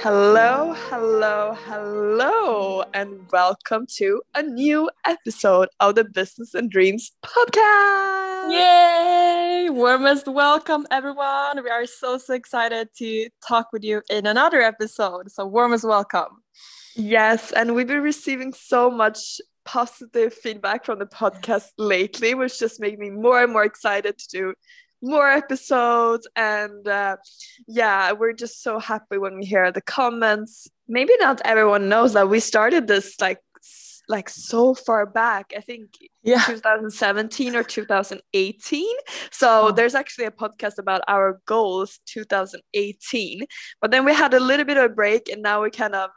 Hello, hello, hello, and welcome to a new episode of the Business and Dreams podcast. Yay! Warmest welcome, everyone. We are so, so excited to talk with you in another episode. So, warmest welcome. Yes, and we've been receiving so much positive feedback from the podcast lately, which just made me more and more excited to do more episodes and uh, yeah we're just so happy when we hear the comments. Maybe not everyone knows that we started this like like so far back i think yeah. 2017 or 2018 so oh. there's actually a podcast about our goals 2018 but then we had a little bit of a break and now we kind of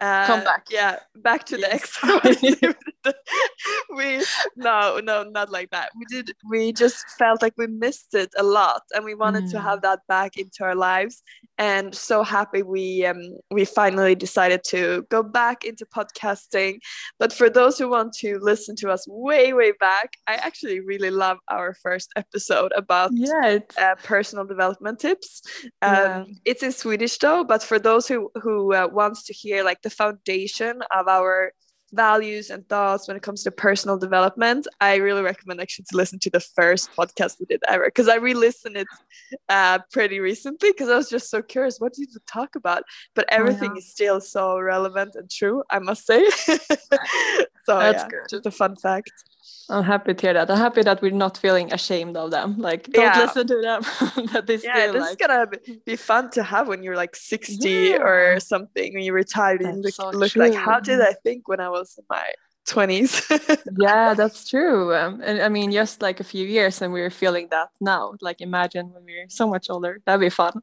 uh, come back. yeah back to yes. the X we no no not like that we did we just felt like we missed it a lot and we wanted mm. to have that back into our lives and so happy we um we finally decided to go back into podcasting but for those who want to listen to us way way back i actually really love our first episode about yeah, uh, personal development tips um, yeah. it's in swedish though but for those who who uh, wants to hear like the foundation of our values and thoughts when it comes to personal development, I really recommend actually to listen to the first podcast we did ever because I re-listened it uh, pretty recently because I was just so curious what did you talk about, but everything is still so relevant and true, I must say. so That's yeah, good. just a fun fact. I'm happy to hear that. I'm happy that we're not feeling ashamed of them. Like, don't yeah. listen to them. that they yeah, still, this like... is gonna be fun to have when you're like 60 yeah. or something when you retire. You look, so look like, how did I think when I was in my 20s? yeah, that's true. Um, and I mean, just like a few years, and we're feeling that now. Like, imagine when we're so much older. That'd be fun.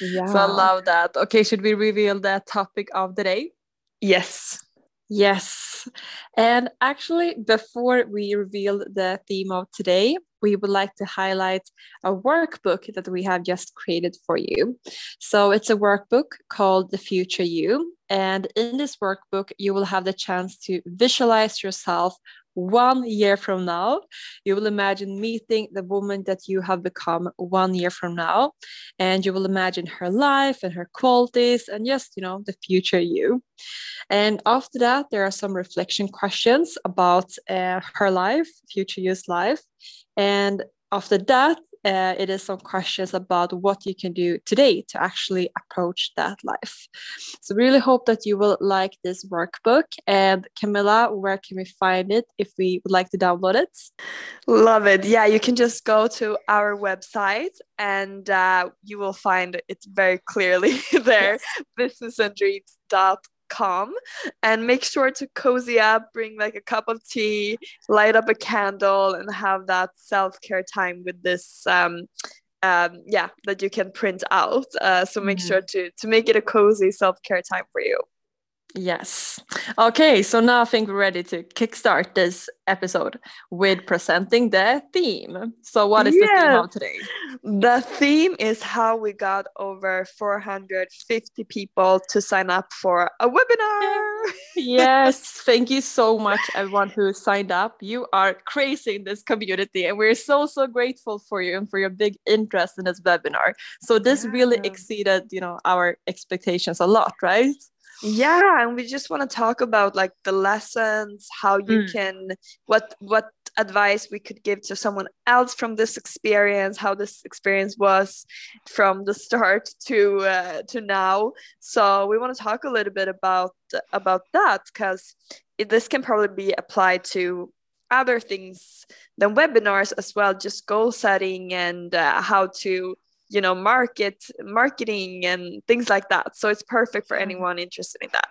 Yeah. So I love that. Okay, should we reveal the topic of the day? Yes. Yes. And actually, before we reveal the theme of today, we would like to highlight a workbook that we have just created for you. So it's a workbook called The Future You. And in this workbook, you will have the chance to visualize yourself one year from now. You will imagine meeting the woman that you have become one year from now. And you will imagine her life and her qualities and just, you know, the future you. And after that, there are some reflection questions about uh, her life, future you's life. And after that, uh, it is some questions about what you can do today to actually approach that life. So really hope that you will like this workbook. And Camilla, where can we find it if we would like to download it? Love it. Yeah, you can just go to our website and uh, you will find it very clearly there, yes. businessandreams.com calm and make sure to cozy up bring like a cup of tea light up a candle and have that self-care time with this um, um yeah that you can print out uh, so make mm-hmm. sure to to make it a cozy self-care time for you Yes. Okay, so now I think we're ready to kickstart this episode with presenting the theme. So, what is yes. the theme of today? The theme is how we got over 450 people to sign up for a webinar. yes, thank you so much, everyone who signed up. You are crazy in this community, and we're so, so grateful for you and for your big interest in this webinar. So, this yeah. really exceeded, you know, our expectations a lot, right? Yeah and we just want to talk about like the lessons how you mm. can what what advice we could give to someone else from this experience how this experience was from the start to uh, to now so we want to talk a little bit about about that because this can probably be applied to other things than webinars as well just goal setting and uh, how to you know market marketing and things like that so it's perfect for anyone interested in that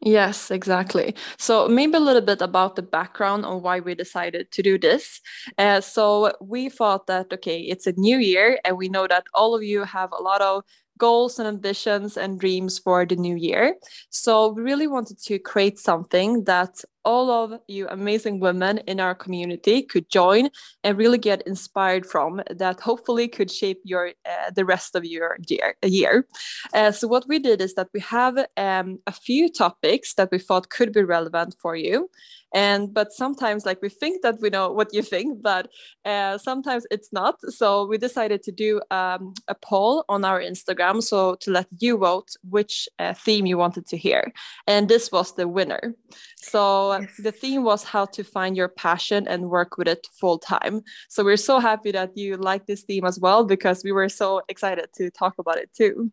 Yes, exactly. So, maybe a little bit about the background on why we decided to do this. Uh, so, we thought that, okay, it's a new year, and we know that all of you have a lot of goals and ambitions and dreams for the new year. So, we really wanted to create something that all of you amazing women in our community could join and really get inspired from that hopefully could shape your uh, the rest of your year, year. Uh, so what we did is that we have um, a few topics that we thought could be relevant for you. And but sometimes like we think that we know what you think but uh, sometimes it's not. So we decided to do um, a poll on our instagram so to let you vote which uh, theme you wanted to hear. And this was the winner. So yes. the theme was how to find your passion and work with it full time. So we're so happy that you like this theme as well because we were so excited to talk about it too.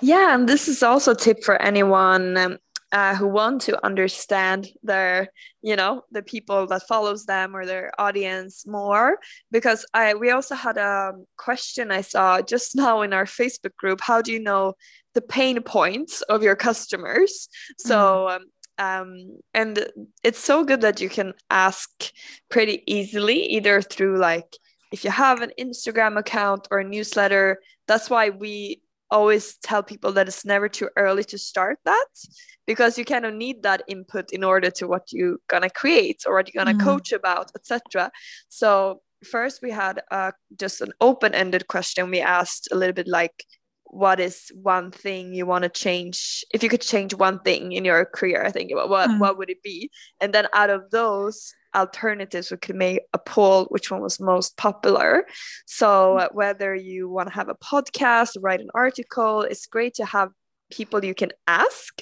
Yeah, and this is also a tip for anyone um, uh, who want to understand their you know the people that follows them or their audience more. Because i we also had a question i saw just now in our facebook group. How do you know the pain points of your customers? So mm. um, um, and it's so good that you can ask pretty easily either through like if you have an instagram account or a newsletter. That's why we always tell people that it's never too early to start that because you kind of need that input in order to what you're gonna create or what you're gonna mm. coach about etc so first we had uh, just an open-ended question. We asked a little bit like what is one thing you want to change? If you could change one thing in your career i think about what mm. what would it be? And then out of those alternatives we could make a poll which one was most popular. So uh, whether you want to have a podcast write an article it's great to have people you can ask.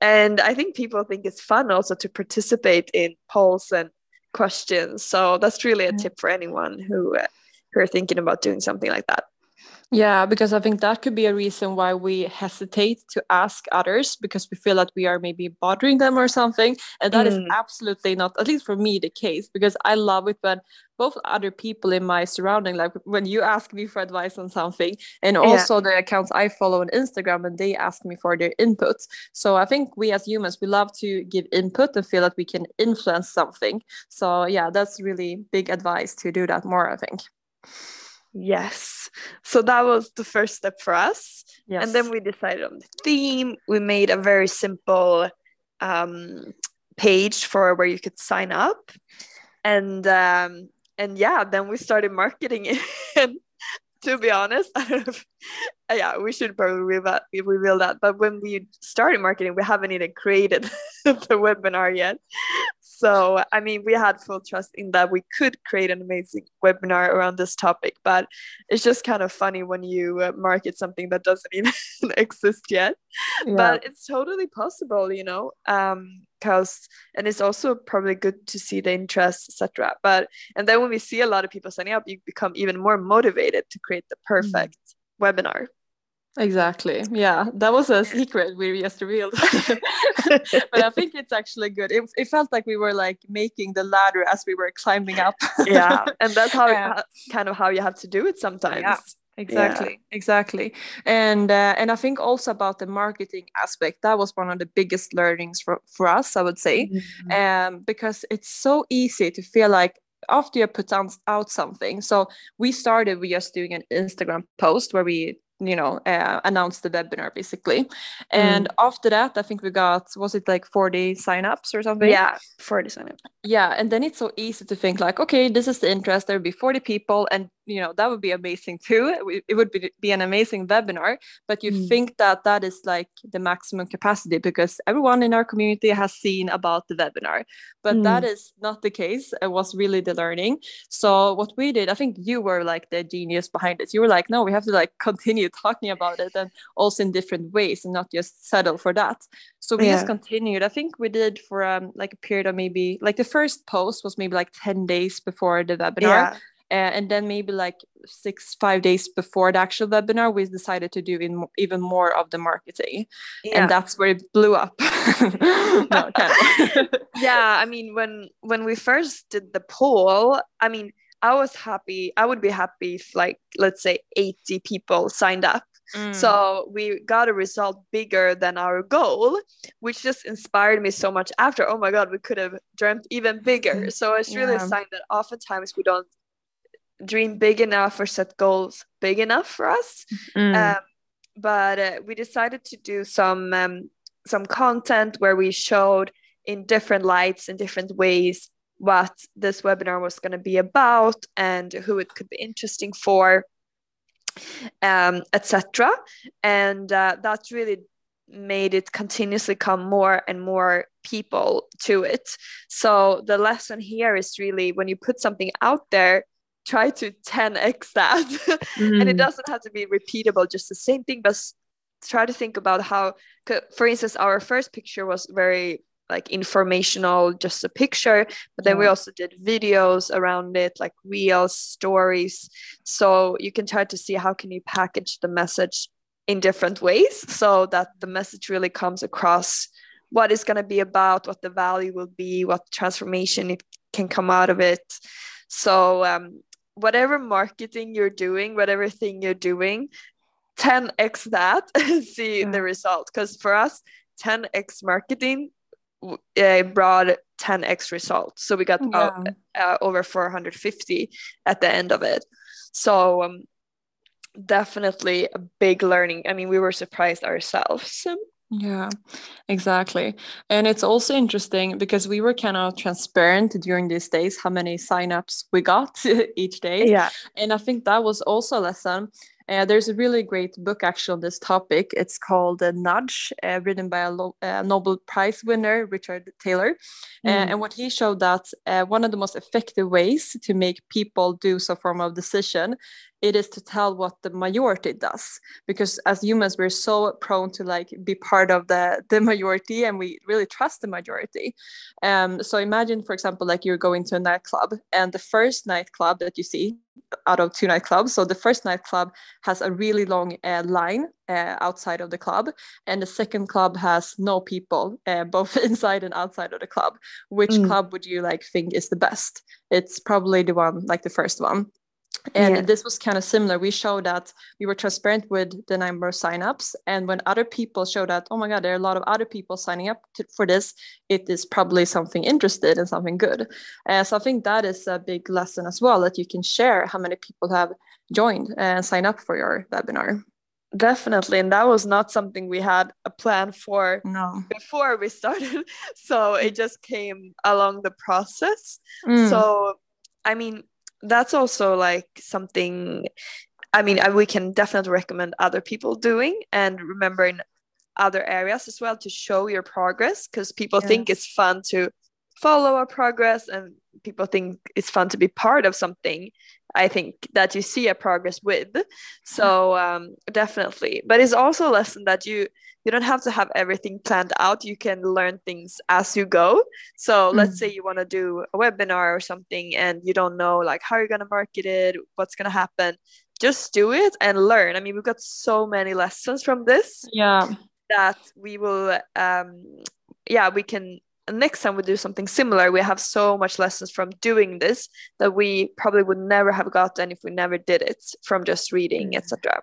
And i think people think it's fun also to participate in polls and questions. So that's really a tip for anyone who uh, who are thinking about doing something like that yeah, because I think that could be a reason why we hesitate to ask others because we feel that we are maybe bothering them or something. And that mm. is absolutely not, at least for me, the case because I love it when both other people in my surrounding, like when you ask me for advice on something, and also yeah. the accounts I follow on Instagram and they ask me for their input. So I think we as humans, we love to give input and feel that we can influence something. So yeah, that's really big advice to do that more, I think. Yes. So that was the first step for us. Yes. And then we decided on the theme. We made a very simple um, page for where you could sign up. And um, and yeah, then we started marketing it. and to be honest, I don't know if, yeah, we should probably reveal that, reveal that. But when we started marketing, we haven't even created the webinar yet. So, I mean, we had full trust in that we could create an amazing webinar around this topic, but it's just kind of funny when you uh, market something that doesn't even exist yet. Yeah. But it's totally possible, you know. Um, because and it's also probably good to see the interest etc but and then when we see a lot of people signing up you become even more motivated to create the mm-hmm. perfect mm. webinar Exactly. Yeah, that was a secret we just revealed. but I think it's actually good. It, it felt like we were like making the ladder as we were climbing up. yeah, and that's how yeah. kind of how you have to do it sometimes. Yeah. Exactly, yeah. exactly, and uh, and I think also about the marketing aspect. That was one of the biggest learnings for for us, I would say, mm-hmm. um, because it's so easy to feel like after you put out something. So we started with just doing an Instagram post where we you know uh, announced the webinar basically. And mm. after that i think we got was it like 40 signups or something? Yeah 40 signups yeah and then it's so easy to think like okay this is the interest there will be 40 people and you know that would be amazing too. It would be, be an amazing webinar but you mm. think that that is like the maximum capacity because everyone in our community has seen about the webinar. But mm. that is not the case. It was really the learning. So what we did i think you were like the genius behind it you were like no we have to like continue talking about it and also in different ways and not just settle for that. So we yeah. just continued. I think we did for um like a period of maybe like the first post was maybe like 10 days before the webinar yeah. Uh, and then maybe like six five days before the actual webinar we decided to do in, even more of the marketing yeah. and that's where it blew up no, yeah i mean when when we first did the poll i mean I was happy. I would be happy if, like, let's say 80 people signed up. Mm. So we got a result bigger than our goal, which just inspired me so much after. Oh my God, we could have dreamt even bigger. Mm. So it's really yeah. a sign that oftentimes we don't dream big enough or set goals big enough for us. Mm. Um, but uh, we decided to do some um, some content where we showed in different lights and different ways what this webinar was going to be about and who it could be interesting for um, etc and uh, that really made it continuously come more and more people to it so the lesson here is really when you put something out there try to 10x that mm. and it mm. doesn't have to be repeatable just the same thing but try to think about how for instance our first picture was very like informational just a picture but then yeah. we also did videos around it like reels stories so you can try to see how can you package the message in different ways so that the message really comes across what it's going to be about what the value will be what transformation it can come out of it so um, whatever marketing you're doing whatever thing you're doing 10x that and see yeah. the result because for us 10x marketing uh, brought 10x results so we got yeah. uh, over 450 at the end of it so um, definitely a big learning i mean we were surprised ourselves yeah, exactly. And it's also interesting because we were kind of transparent during these days how many signups we got each day. Yeah. And I think that was also a lesson uh, there's a really great book actually on this topic. It's called uh, Nudge, uh, written by a Lo- uh, Nobel Prize winner, Richard. Uh, mm. and what he showed that uh, one of the most effective ways to make people do some form of decision it is to tell what the majority does because as humans we're so prone to like be part of the the majority and we really trust the majority. Um so imagine for example like you're going to a nightclub and the first nightclub that you see out of two nightclubs so the first nightclub has a really long uh, line uh, outside of the club and the second club has no people uh, both inside and outside of the club. Which mm. club would you like think is the best? It's probably the one like the first one and yeah. this was kind of similar. We showed that we were transparent with the number of signups. And when other people showed that oh my god there are a lot of other people signing up to, for this it is probably something interested and something good. Uh, so i think that is a big lesson as well that you can share how many people have joined and signed up for your webinar. Definitely. And that was not something we had a plan for no. before we started. So it just came along the process. Mm. so i mean that's also like something i mean we can definitely recommend other people doing and remember in other areas as well to show your progress because people yeah. think it's fun to follow our progress and people think it's fun to be part of something i think that you see a progress with. So um, definitely. But it's also a lesson that you you don't have to have everything planned out. You can learn things as you go. So mm-hmm. let's say you want to do a webinar or something and you don't know like how you're going to market it what's going to happen. Just do it and learn. I mean we've got so many lessons from this yeah. that we will um yeah we can next time we do something similar we have so much lessons from doing this that we probably would never have gotten if we never did it from just reading mm. etc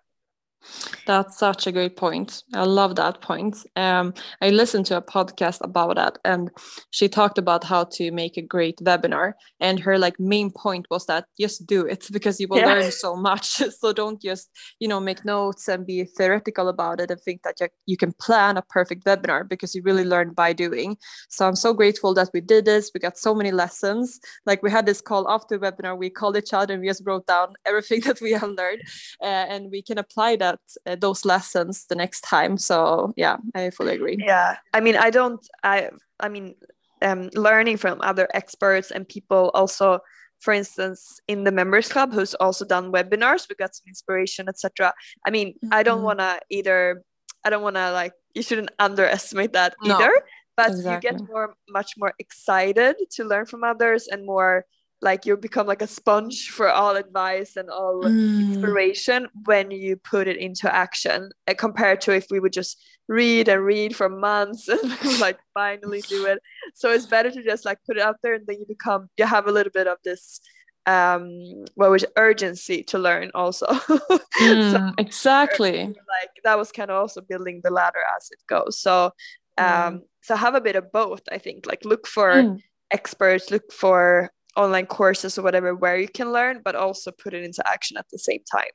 that's such a great point. I love that point. Um, I listened to a podcast about that, and she talked about how to make a great webinar. And her like main point was that just do it because you will yeah. learn so much. so don't just you know make notes and be theoretical about it and think that you, you can plan a perfect webinar because you really learn by doing. So I'm so grateful that we did this. We got so many lessons. Like we had this call after the webinar. We called each other and we just wrote down everything that we have learned, uh, and we can apply that uh, those lessons the next time so yeah i fully agree yeah i mean i don't i i mean um, learning from other experts and people also for instance in the members club who's also done webinars we got some inspiration etc i mean mm-hmm. i don't mm-hmm. want to either i don't want to like you shouldn't underestimate that either but exactly. you get more much more excited to learn from others and more like you become like a sponge for all advice and all mm. inspiration when you put it into action uh, compared to if we would just read and read for months and like finally do it so it's better to just like put it out there and then you become you have a little bit of this um what was urgency to learn also mm, so, exactly like that was kind of also building the ladder as it goes so um mm. so have a bit of both i think like look for mm. experts look for online courses or whatever where you can learn but also put it into action at the same time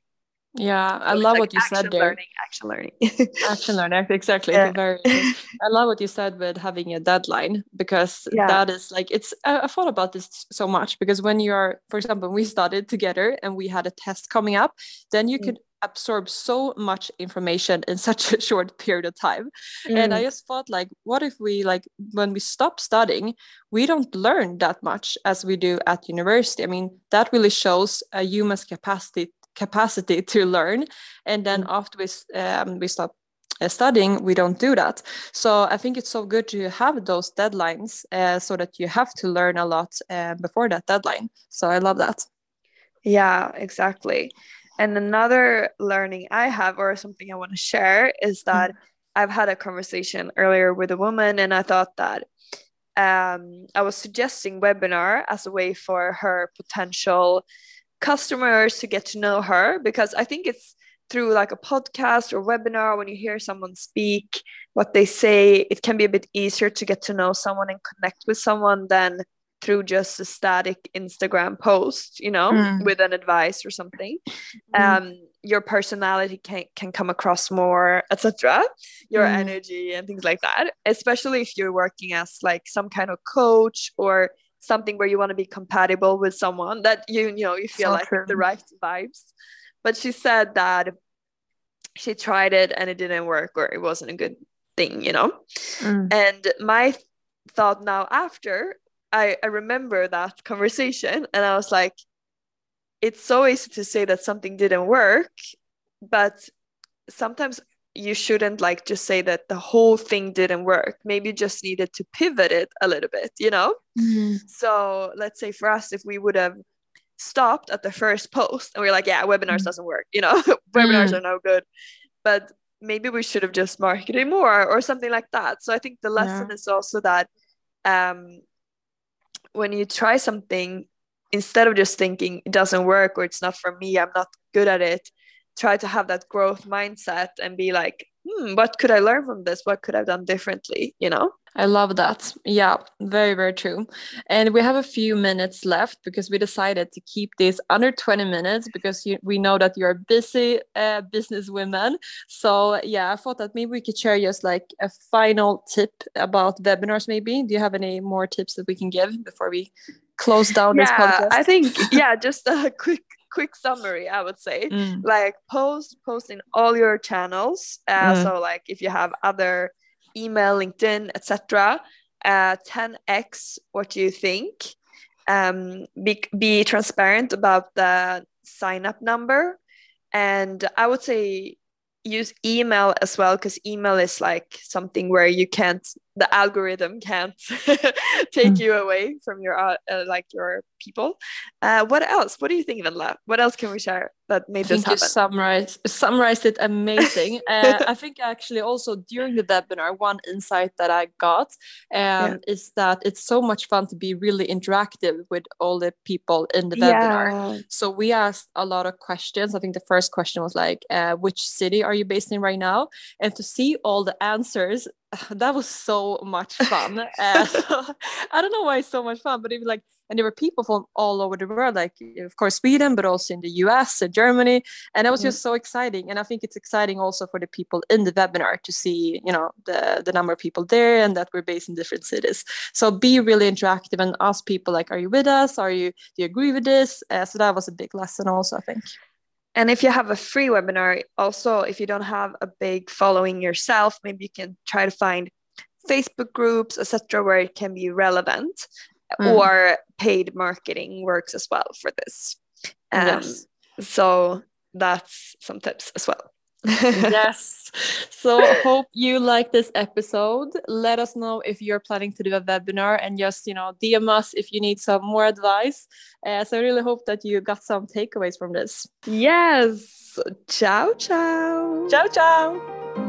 yeah i love like what you said there learning, action learning action learning exactly yeah. very i love what you said with having a deadline because yeah. that is like it's I, I, thought about this so much because when you are for example we studied together and we had a test coming up then you mm. could absorb so much information in such a short period of time mm. and i mm. just thought like what if we like when we stop studying we don't learn that much as we do at university i mean that really shows a human's capacity capacity to learn and then mm. after we, um, we stop uh, studying we don't do that so i think it's so good to have those deadlines uh, so that you have to learn a lot uh, before that deadline so i love that yeah exactly and another learning i have or something i want to share is that mm. i've had a conversation earlier with a woman and i thought that um, i was suggesting webinar as a way for her potential customers to get to know her because I think it's through like a podcast or webinar when you hear someone speak what they say it can be a bit easier to get to know someone and connect with someone than through just a static instagram post you know mm. with an advice or something mm. um your personality can, can come across more etc your mm. energy and things like that especially if you're working as like some kind of coach or something where you want to be compatible with someone that you you know you feel so like true. the right vibes but she said that she tried it and it didn't work or it wasn't a good thing you know mm. and my thought now after I, I remember that conversation and i was like it's so easy to say that something didn't work but sometimes you shouldn't like just say that the whole thing didn't work maybe you just needed to pivot it a little bit you know mm-hmm. so let's say for us if we would have stopped at the first post and we are like yeah webinars mm-hmm. doesn't work you know webinars mm-hmm. are no good but maybe we should have just marketed more or something like that so i think the lesson yeah. is also that um when you try something instead of just thinking it doesn't work or it's not for me i'm not good at it try to have that growth mindset and be like hmm, what could i learn from this? What could i've done differently you know? I love that. Yeah very very true. And we have a few minutes left because we decided to keep this under 20 minutes because you, we know that you're busy uh, business women so yeah i thought that maybe we could share just like a final tip about webinars maybe. Do you have any more tips that we can give before we close down yeah, this podcast? i think yeah just a quick quick summary i would say mm. like post post in all your channels uh, mm. so like if you have other email linkedin etc uh, 10x what do you think um, be, be transparent about the sign up number and i would say use email as well because email is like something where you can't the algorithm can't take mm. you away from your uh, uh, like your people uh, what else what do you think Venla? what else can we share that made this happen you summarized summarized it amazing uh, i think actually also during the webinar one insight that i got um, yeah. is that it's so much fun to be really interactive with all the people in the webinar yeah. so we asked a lot of questions i think the first question was like uh, which city are you based in right now and to see all the answers that was so much fun. uh, so, I don't know why it's so much fun, but it was like, and there were people from all over the world, like of course Sweden, but also in the US and Germany, and it was mm. just so exciting. And I think it's exciting also for the people in the webinar to see, you know, the the number of people there and that we're based in different cities. So be really interactive and ask people like, are you with us? Are you do you agree with this? Uh, so that was a big lesson also, I think. And if you have a free webinar, also, if you don't have a big following yourself, maybe you can try to find Facebook groups, etc., where it can be relevant, mm. or paid marketing works as well for this. Um, yes. So that's some tips as well yes. So hope you like this episode. Let us know if you're planning to do a webinar and just, you know, DM us if you need some more advice. Uh, so I really hope that you got some takeaways from this. Yes. Ciao, ciao. Ciao, ciao.